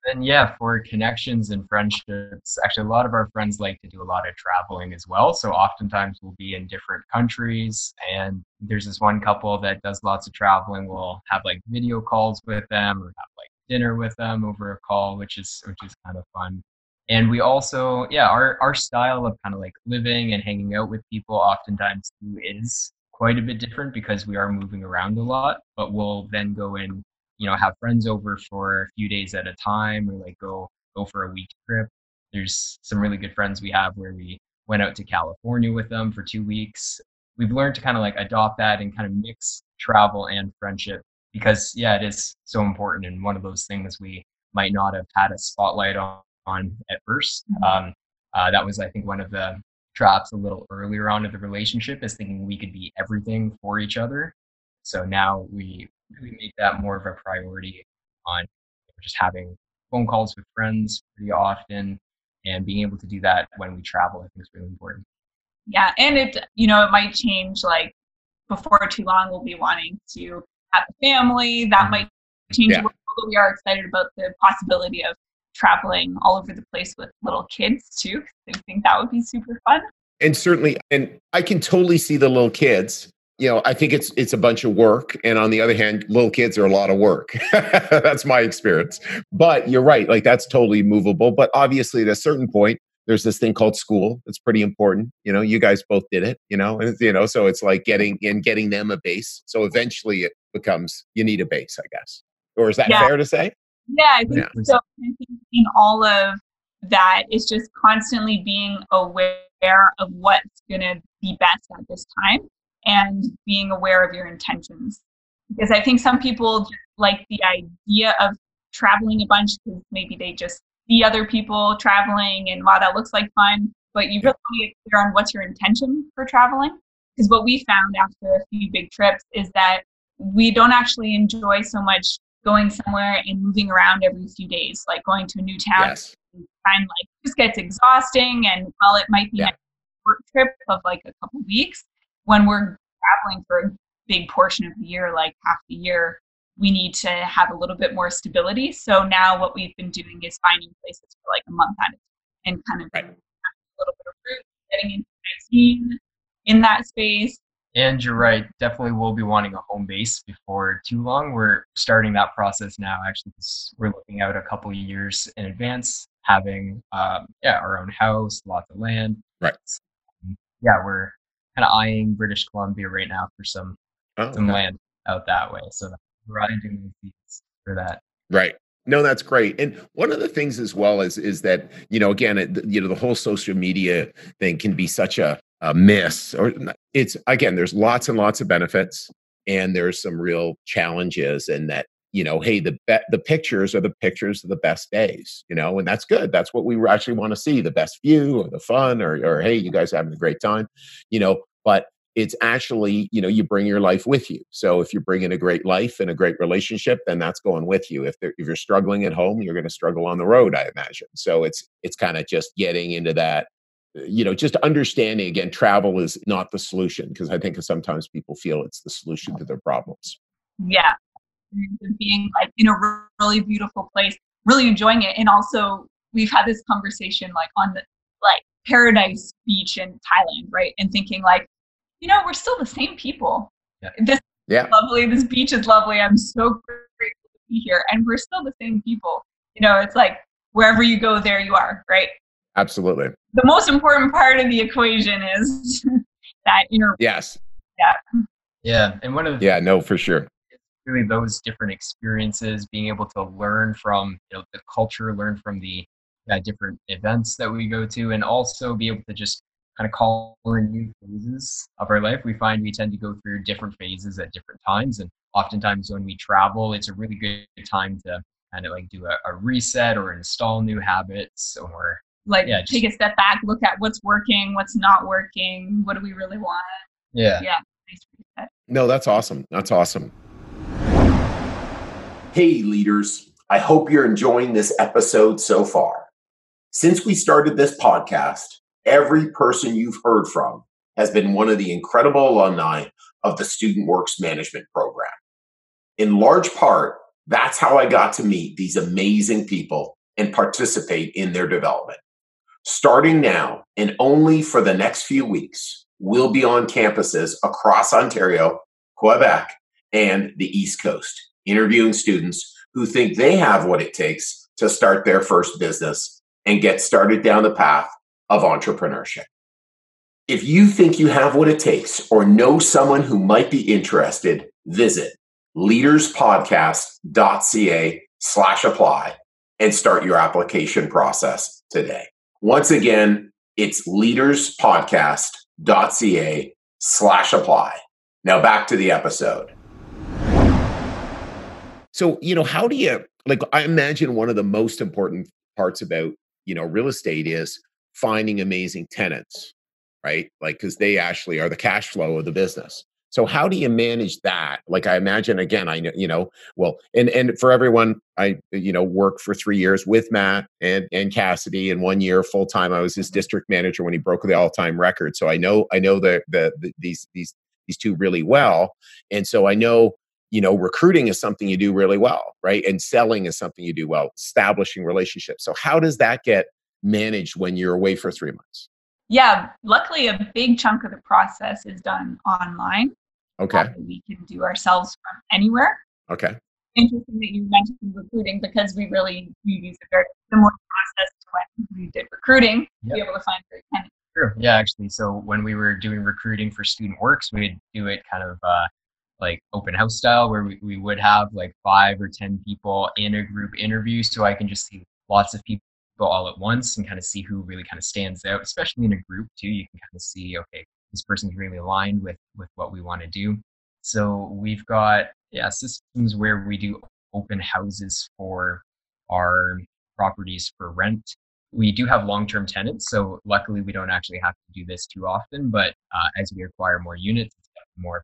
And yeah, for connections and friendships, actually, a lot of our friends like to do a lot of traveling as well. So oftentimes we'll be in different countries, and there's this one couple that does lots of traveling. We'll have like video calls with them or have like dinner with them over a call, which is which is kind of fun and we also yeah our our style of kind of like living and hanging out with people oftentimes is quite a bit different because we are moving around a lot but we'll then go and you know have friends over for a few days at a time or like go go for a week trip there's some really good friends we have where we went out to california with them for two weeks we've learned to kind of like adopt that and kind of mix travel and friendship because yeah it is so important and one of those things we might not have had a spotlight on on at 1st mm-hmm. um, uh, that was, I think, one of the traps a little earlier on in the relationship is thinking we could be everything for each other. So now we really make that more of a priority on just having phone calls with friends pretty often and being able to do that when we travel, I think is really important. Yeah. And it, you know, it might change like before too long, we'll be wanting to have a family. That mm-hmm. might change. Yeah. We are excited about the possibility of traveling all over the place with little kids too. I think that would be super fun. And certainly, and I can totally see the little kids. You know, I think it's it's a bunch of work, and on the other hand, little kids are a lot of work. that's my experience. But you're right; like that's totally movable. But obviously, at a certain point, there's this thing called school. It's pretty important. You know, you guys both did it. You know, and you know, so it's like getting and getting them a base. So eventually, it becomes you need a base, I guess. Or is that yeah. fair to say? Yeah, I think yeah. so. I think in all of that is just constantly being aware of what's going to be best at this time and being aware of your intentions. Because I think some people just like the idea of traveling a bunch because maybe they just see other people traveling and wow, that looks like fun. But you really want to get clear on what's your intention for traveling. Because what we found after a few big trips is that we don't actually enjoy so much going somewhere and moving around every few days, like going to a new town. Yes. Time like just gets exhausting, and while it might be yeah. a short trip of like a couple weeks, when we're traveling for a big portion of the year, like half the year, we need to have a little bit more stability. So now what we've been doing is finding places for like a month at a time and kind of right. a little bit of route, getting into scene in that space. And you're right, definitely we'll be wanting a home base before too long. We're starting that process now, actually, because we're looking out a couple years in advance, having um, yeah our own house, lots of land. Right. yeah, we're kind of eyeing British Columbia right now for some oh, some okay. land out that way. So we're eyeing for that. Right. No, that's great. And one of the things as well is is that you know again it, you know the whole social media thing can be such a, a miss or it's again there's lots and lots of benefits and there's some real challenges and that you know hey the be- the pictures are the pictures of the best days you know and that's good. That's what we actually want to see the best view or the fun or or hey you guys having a great time you know but it's actually you know you bring your life with you. So if you're bringing a great life and a great relationship then that's going with you. If, if you're struggling at home you're going to struggle on the road i imagine. So it's it's kind of just getting into that uh, you know just understanding again travel is not the solution because i think sometimes people feel it's the solution to their problems. Yeah being like in a really beautiful place really enjoying it and also we've had this conversation like on the like paradise beach in thailand right and thinking like you know, we're still the same people. Yeah. This yeah. lovely. This beach is lovely. I'm so grateful to be here. And we're still the same people. You know, it's like wherever you go, there you are, right? Absolutely. The most important part of the equation is that inner. Yes. Yeah. Yeah. And one of the. Yeah, no, for sure. Really, those different experiences, being able to learn from you know, the culture, learn from the yeah, different events that we go to, and also be able to just kind of call in new phases of our life. We find we tend to go through different phases at different times. And oftentimes when we travel, it's a really good time to kind of like do a, a reset or install new habits or like yeah, take a step back, look at what's working, what's not working, what do we really want? Yeah. Yeah. No, that's awesome. That's awesome. Hey, leaders. I hope you're enjoying this episode so far. Since we started this podcast, every person you've heard from has been one of the incredible alumni of the Student Works Management Program. In large part, that's how I got to meet these amazing people and participate in their development. Starting now and only for the next few weeks, we'll be on campuses across Ontario, Quebec, and the East Coast, interviewing students who think they have what it takes to start their first business and get started down the path of entrepreneurship. If you think you have what it takes or know someone who might be interested, visit leaderspodcast.ca slash apply and start your application process today. Once again, it's leaderspodcast.ca slash apply. Now back to the episode. So, you know, how do you like I imagine one of the most important parts about, you know, real estate is finding amazing tenants, right? Like, because they actually are the cash flow of the business. So how do you manage that? Like I imagine again, I know, you know, well, and and for everyone, I you know worked for three years with Matt and and Cassidy, and one year full time. I was his district manager when he broke the all time record. So I know I know the, the the these these these two really well, and so I know you know recruiting is something you do really well, right? And selling is something you do well. Establishing relationships. So how does that get managed when you're away for three months? Yeah, luckily, a big chunk of the process is done online. Okay. we can do ourselves from anywhere. Okay. Interesting that you mentioned recruiting because we really we use a very similar process to when we did recruiting yep. to be able to find great candidates. Sure. Yeah, actually. So when we were doing recruiting for Student Works, we'd do it kind of uh, like open house style where we, we would have like five or 10 people in a group interview. So I can just see lots of people all at once and kind of see who really kind of stands out, especially in a group too. You can kind of see, okay, this person's really aligned with with what we want to do. So we've got yeah systems where we do open houses for our properties for rent. We do have long-term tenants, so luckily we don't actually have to do this too often. But uh, as we acquire more units, it's more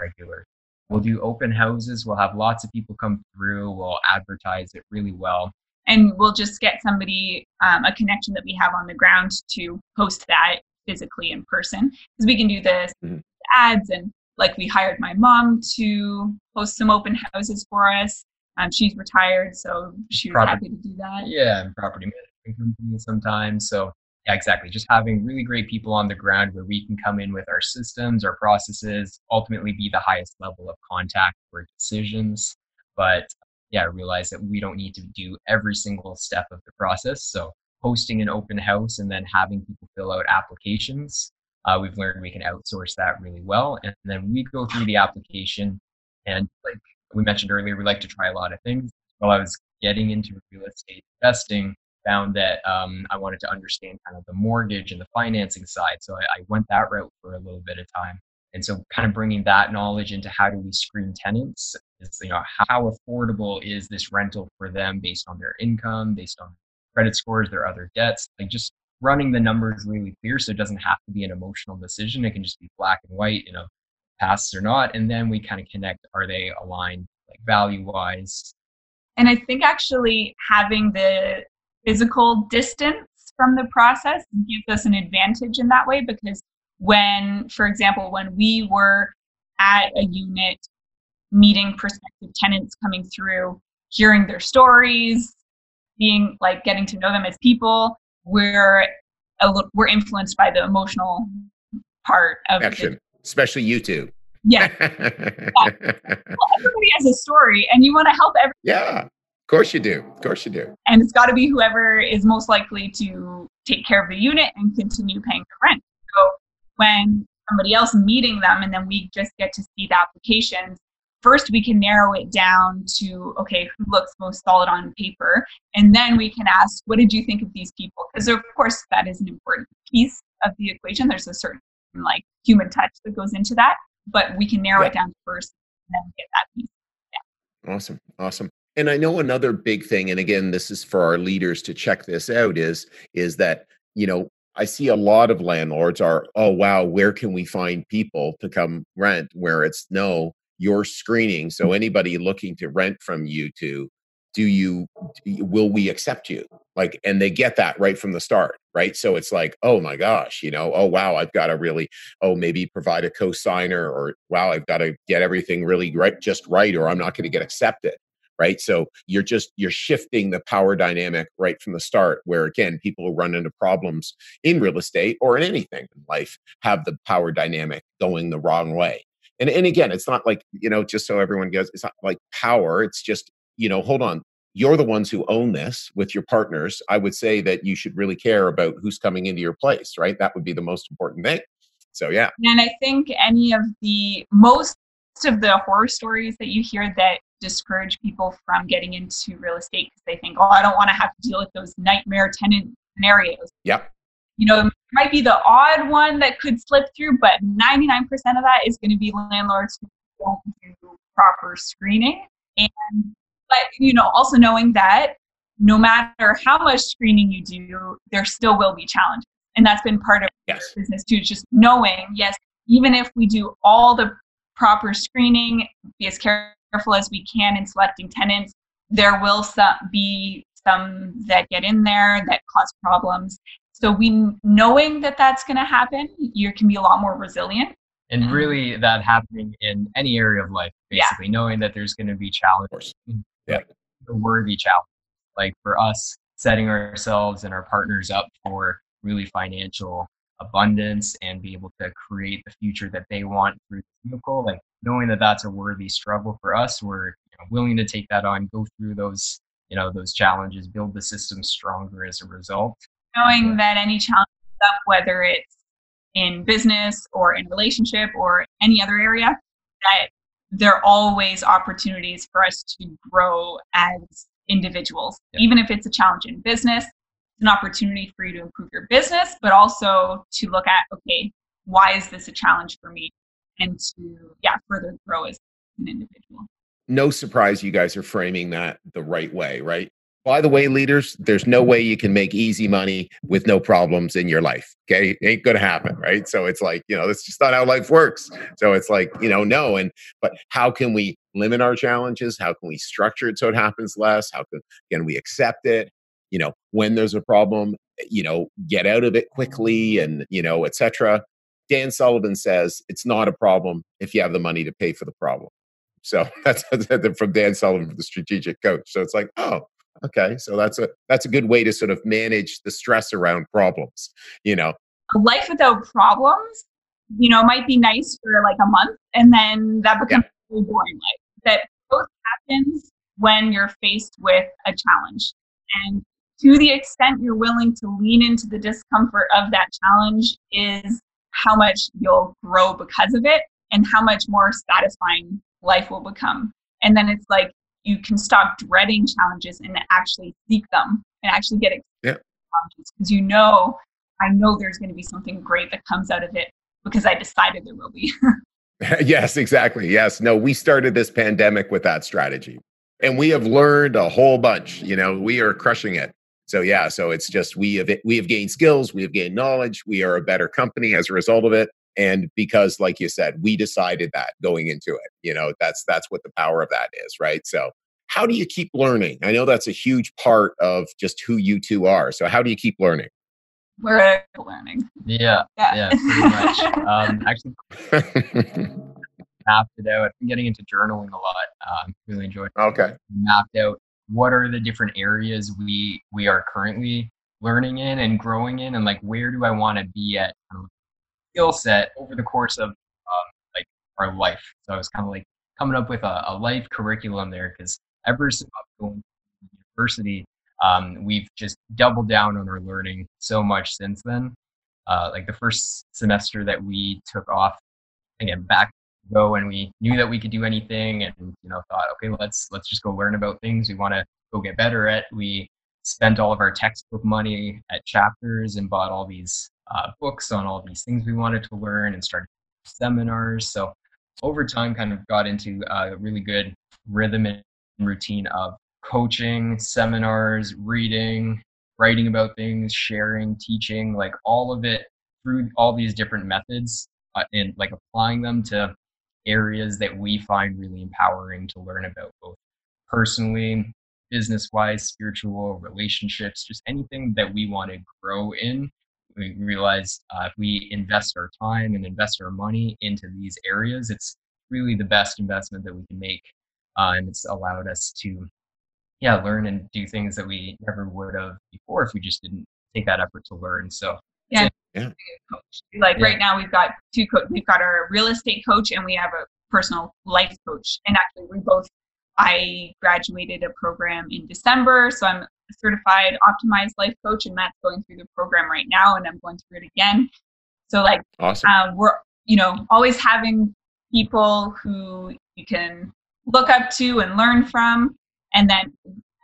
regular we'll do open houses. We'll have lots of people come through. We'll advertise it really well. And we'll just get somebody, um, a connection that we have on the ground to post that physically in person because we can do the mm-hmm. ads and like we hired my mom to host some open houses for us. Um, she's retired, so she was property, happy to do that. Yeah, and property management company sometimes. So yeah, exactly. Just having really great people on the ground where we can come in with our systems, our processes, ultimately be the highest level of contact for decisions. But yeah, realize that we don't need to do every single step of the process. So hosting an open house and then having people fill out applications, uh, we've learned we can outsource that really well. And then we go through the application and like we mentioned earlier, we like to try a lot of things. While I was getting into real estate investing, found that um, I wanted to understand kind of the mortgage and the financing side. So I, I, went that route for a little bit of time. And so kind of bringing that knowledge into how do we screen tenants is, you know, how affordable is this rental for them based on their income, based on credit scores, their other debts, like just running the numbers really clear. So it doesn't have to be an emotional decision. It can just be black and white, you know, passes or not. And then we kind of connect, are they aligned like value wise? And I think actually having the physical distance from the process gives us an advantage in that way because when, for example, when we were at a unit meeting prospective tenants coming through, hearing their stories, being like getting to know them as people, we're a little, we're influenced by the emotional part of action, the, especially you two. Yeah. yeah. Well, everybody has a story, and you want to help everyone. Yeah. Of course you do. Of course you do. And it's got to be whoever is most likely to take care of the unit and continue paying the rent. So when somebody else meeting them and then we just get to see the applications, first we can narrow it down to okay, who looks most solid on paper, and then we can ask, what did you think of these people? Because of course that is an important piece of the equation. There's a certain like human touch that goes into that, but we can narrow yeah. it down first and then get that piece. Awesome. Awesome and i know another big thing and again this is for our leaders to check this out is is that you know i see a lot of landlords are oh wow where can we find people to come rent? Where it's no you're screening so mm. anybody looking to rent from you to do you will we accept you? Like and they get that right from the start right? So it's like oh my gosh you know oh wow i've got to really oh maybe provide a co-signer or wow i've got to get everything really right just right or i'm not going to get accepted right? So you're just you're shifting the power dynamic right from the start where again people who run into problems in real estate or in anything in life have the power dynamic going the wrong way. And and again it's not like you know just so everyone goes it's not like power it's just you know hold on you're the ones who own this with your partners. I would say that you should really care about who's coming into your place right? That would be the most important thing. So yeah. And i think any of the most of the horror stories that you hear that discourage people from getting into real estate because they think, oh, I don't want to have to deal with those nightmare tenant scenarios. Yep. You know, it might be the odd one that could slip through, but 99% of that is going to be landlords who don't do proper screening. And, but, you know, also knowing that no matter how much screening you do, there still will be challenges. And that's been part of yes. business too, just knowing, yes, even if we do all the proper screening, be as careful careful as we can in selecting tenants. There will some, be some that get in there that cause problems. So we knowing that that's going to happen, you can be a lot more resilient. And mm-hmm. really, that happening in any area of life, basically, yeah. knowing that there's going to be challenges, yeah, the worthy challenge. Like for us, setting ourselves and our partners up for really financial abundance and be able to create the future that they want through the vehicle. Like knowing that that's a worthy struggle for us, we're you know, willing to take that on, go through those you know those challenges, build the system stronger as a result. Knowing that any challenge up, whether it's in business or in relationship or any other area, that there are always opportunities for us to grow as individuals. Yeah. Even if it's a challenge in business, it's an opportunity for you to improve your business, but also to look at, okay, why is this a challenge for me? And to yeah further grow as an individual no surprise you guys are framing that the right way right by the way, leaders, there's no way you can make easy money with no problems in your life. Okay. It ain't to happen. Right. So it's like, you know, that's just not how life works. So it's like, you know, no. And, but how can we limit our challenges? How can we structure it so it happens less? How can, can we accept it? You know, when there's a problem, you know, get out of it quickly and, you know, etc. Dan Sullivan says it's not a problem if you have the money to pay for the problem. So that's from Dan Sullivan, the strategic coach. So it's like, oh, okay so that's a that's a good way to sort of manage the stress around problems you know life without problems you know might be nice for like a month and then that becomes yeah. a boring life that both happens when you're faced with a challenge and to the extent you're willing to lean into the discomfort of that challenge is how much you'll grow because of it and how much more satisfying life will become and then it's like you can stop dreading challenges and actually seek them and actually get challenges because you know I know there's going to be something great that comes out of it because I decided there will be. yes, exactly. Yes. No, we started this pandemic with that strategy. And we have learned a whole bunch. You know, we are crushing it. So yeah, so it's just we have we have gained skills, we have gained knowledge, we are a better company as a result of it. And because, like you said, we decided that going into it. You know, that's that's what the power of that is, right? So how do you keep learning? I know that's a huge part of just who you two are. So how do you keep learning? We're learning. Yeah, yeah, yeah pretty much. um, actually, mapped it out. I've been getting into journaling a lot. Um, really enjoying. Okay. Mapped out what are the different areas we we are currently learning in and growing in, and like where do I want to be at skill set over the course of um, like our life. So I was kind of like coming up with a, a life curriculum there because ever since going to university, um, we've just doubled down on our learning so much since then. Uh, like the first semester that we took off, again, back go and we knew that we could do anything and you know thought okay let's let's just go learn about things. We want to go get better at we spent all of our textbook money at chapters and bought all these uh, books on all these things we wanted to learn and started seminars. So over time kind of got into a really good rhythm and routine of coaching, seminars, reading, writing about things, sharing, teaching, like all of it through all these different methods uh, and like applying them to areas that we find really empowering to learn about both personally, business wise, spiritual, relationships, just anything that we want to grow in. We realize uh, if we invest our time and invest our money into these areas, it's really the best investment that we can make uh, and it's allowed us to yeah learn and do things that we never would have before if we just didn't take that effort to learn so yeah, yeah. like yeah. right now we've got two co- we've got our real estate coach and we have a personal life coach and actually we both i graduated a program in december so i'm a certified optimized life coach and matt's going through the program right now and i'm going through it again so like awesome. um, we're you know always having people who you can look up to and learn from. And then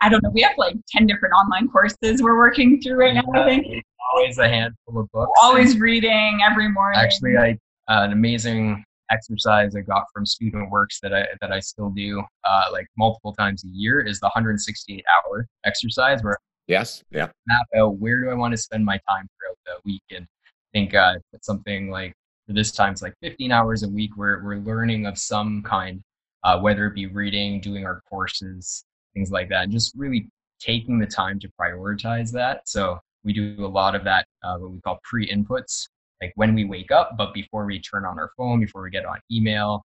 I don't know, we have like 10 different online courses we're working through right now, I think. Always a handful of books. Always reading every morning. Actually, I uh, an amazing exercise I got from Student Works that I that I still do uh, like multiple times a year is the 168 hour exercise where yes yeah map out where do I want to spend my time throughout the week and I think uh, it's something like for this time it's like 15 hours a week where we're learning of some kind uh, whether it be reading, doing our courses, things like that, and just really taking the time to prioritize that. So we do a lot of that, uh, what we call pre inputs, like when we wake up, but before we turn on our phone, before we get on email.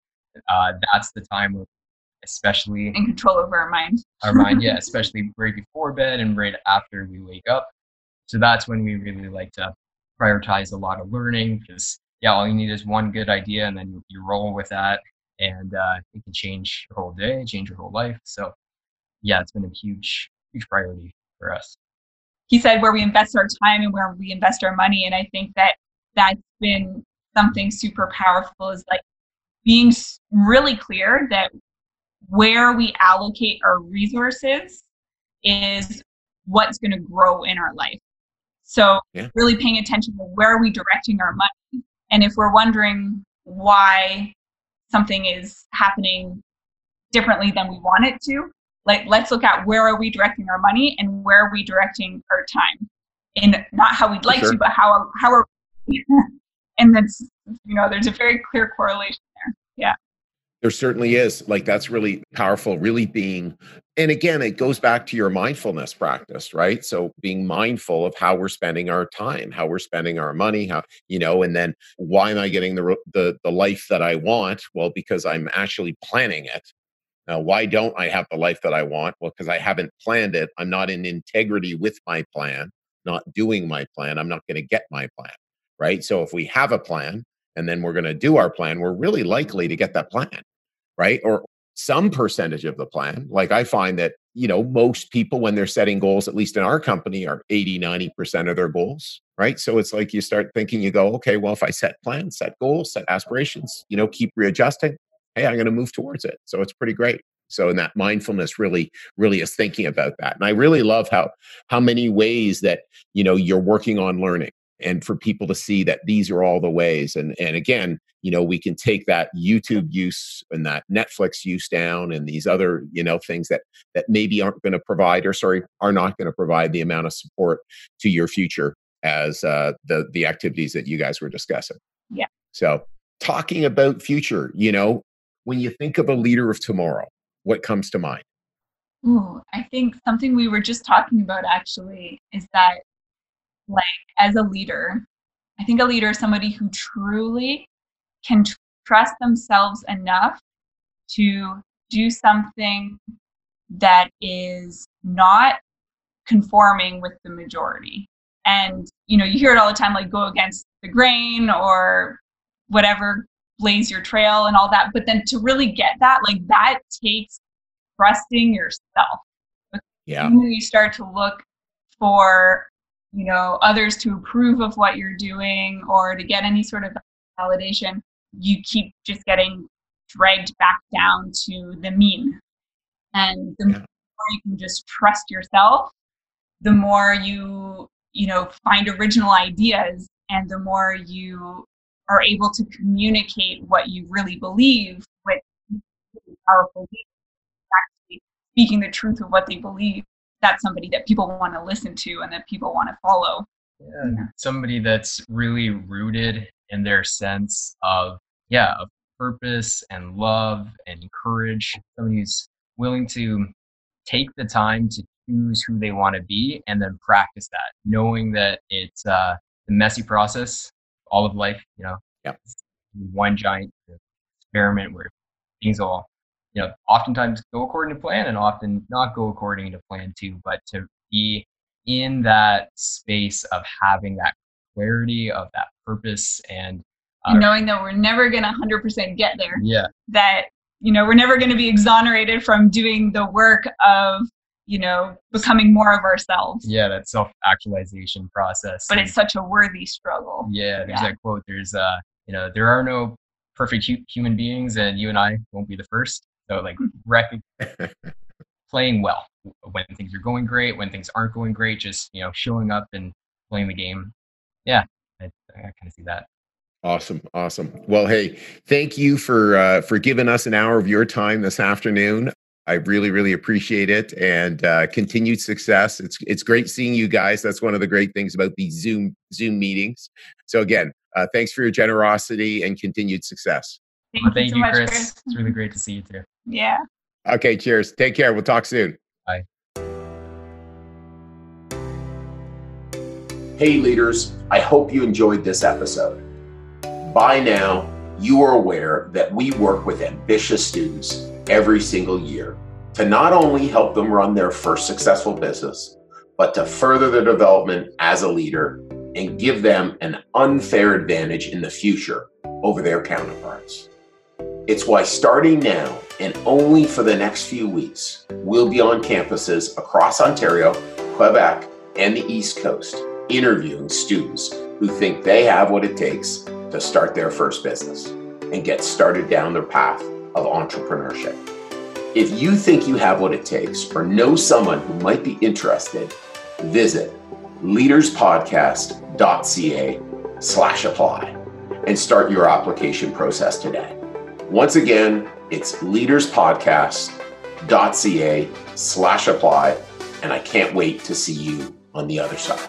Uh, that's the time where especially in control over our mind. our mind, yeah, especially right before bed and right after we wake up. So that's when we really like to prioritize a lot of learning because yeah, all you need is one good idea and then you roll with that and uh, it can change your whole day, change your whole life. So, yeah, it's been a huge, huge priority for us. He said where we invest our time and where we invest our money, and I think that that's been something super powerful. Is like being really clear that where we allocate our resources is what's going to grow in our life. So, yeah. really paying attention to where are we directing our money, and if we're wondering why something is happening differently than we want it to, like let's look at where are we directing our money and where are we directing our time. In not how we'd like sure. to but how how are we and that's you know there's a very clear correlation there. Yeah. There certainly is. Like that's really powerful really being and again it goes back to your mindfulness practice right? So being mindful of how we're spending our time how we're spending our money how you know and then why am i getting the the, the life that i want? Well because i'm actually planning it now, why don't I have the life that I want? Well, because I haven't planned it. I'm not in integrity with my plan, not doing my plan. I'm not going to get my plan. Right. So if we have a plan and then we're going to do our plan, we're really likely to get that plan. Right. Or some percentage of the plan. Like I find that, you know, most people, when they're setting goals, at least in our company, are 80, 90% of their goals. Right. So it's like you start thinking, you go, okay, well, if I set plans, set goals, set aspirations, you know, keep readjusting, hey, I'm going to move towards it. So it's pretty great. So in that mindfulness really, really is thinking about that. And I really love how how many ways that you know you're working on learning and for people to see that these are all the ways. And and again, you know, we can take that YouTube use and that Netflix use down and these other, you know, things that that maybe aren't going to provide or sorry, are not going to provide the amount of support to your future as uh, the the activities that you guys were discussing. Yeah. So talking about future, you know, when you think of a leader of tomorrow, what comes to mind? Ooh, I think something we were just talking about actually is that, like, as a leader, I think a leader is somebody who truly can tr- trust themselves enough to do something that is not conforming with the majority. And, you know, you hear it all the time like, go against the grain or whatever blaze your trail and all that. But then to really get that, like that takes trusting yourself. Yeah. When you start to look for, you know, others to approve of what you're doing or to get any sort of validation, you keep just getting dragged back down to the mean. And the yeah. more you can just trust yourself, the more you, you know, find original ideas and the more you are able to communicate what you really believe with powerful actually speaking the truth of what they believe that's somebody that people want to listen to and that people want to follow yeah, yeah. somebody that's really rooted in their sense of yeah of purpose and love and courage somebody who's willing to take the time to choose who they want to be and then practice that knowing that it's uh, a messy process all of life, you know, yeah. one giant experiment where things all, you know, oftentimes go according to plan and often not go according to plan too. But to be in that space of having that clarity of that purpose and uh, knowing that we're never going to 100% get there. Yeah. That, you know, we're never going to be exonerated from doing the work of you know, becoming more of ourselves. Yeah, that self actualization process. But and, it's such a worthy struggle. Yeah, there's yeah. that quote. There's, uh, you know, there are no perfect hu- human beings, and you and I won't be the first. So, like, rec- playing well when things are going great, when things aren't going great, just, you know, showing up and playing the game. Yeah, I, I kind of see that. Awesome, awesome. Well, hey, thank you for uh, for giving us an hour of your time this afternoon. I really, really appreciate it and uh, continued success. It's it's great seeing you guys. That's one of the great things about these Zoom Zoom meetings. So again, uh, thanks for your generosity and continued success. Thank, well, thank you, so much, Chris. Chris. It's really great to see you too. Yeah. Okay. Cheers. Take care. We'll talk soon. Bye. Hey, leaders. I hope you enjoyed this episode. By now, you are aware that we work with ambitious students every single year to not only help them run their first successful business, but to further their development as a leader and give them an unfair advantage in the future over their counterparts. It's why starting now and only for the next few weeks, we'll be on campuses across Ontario, Quebec, and the East Coast interviewing students who think they have what it takes to start their first business and get started down their path of entrepreneurship. If you think you have what it takes or know someone who might be interested, visit leaderspodcast.ca slash apply and start your application process today. Once again, it's leaderspodcast.ca slash apply, And I can't wait to see you on the other side.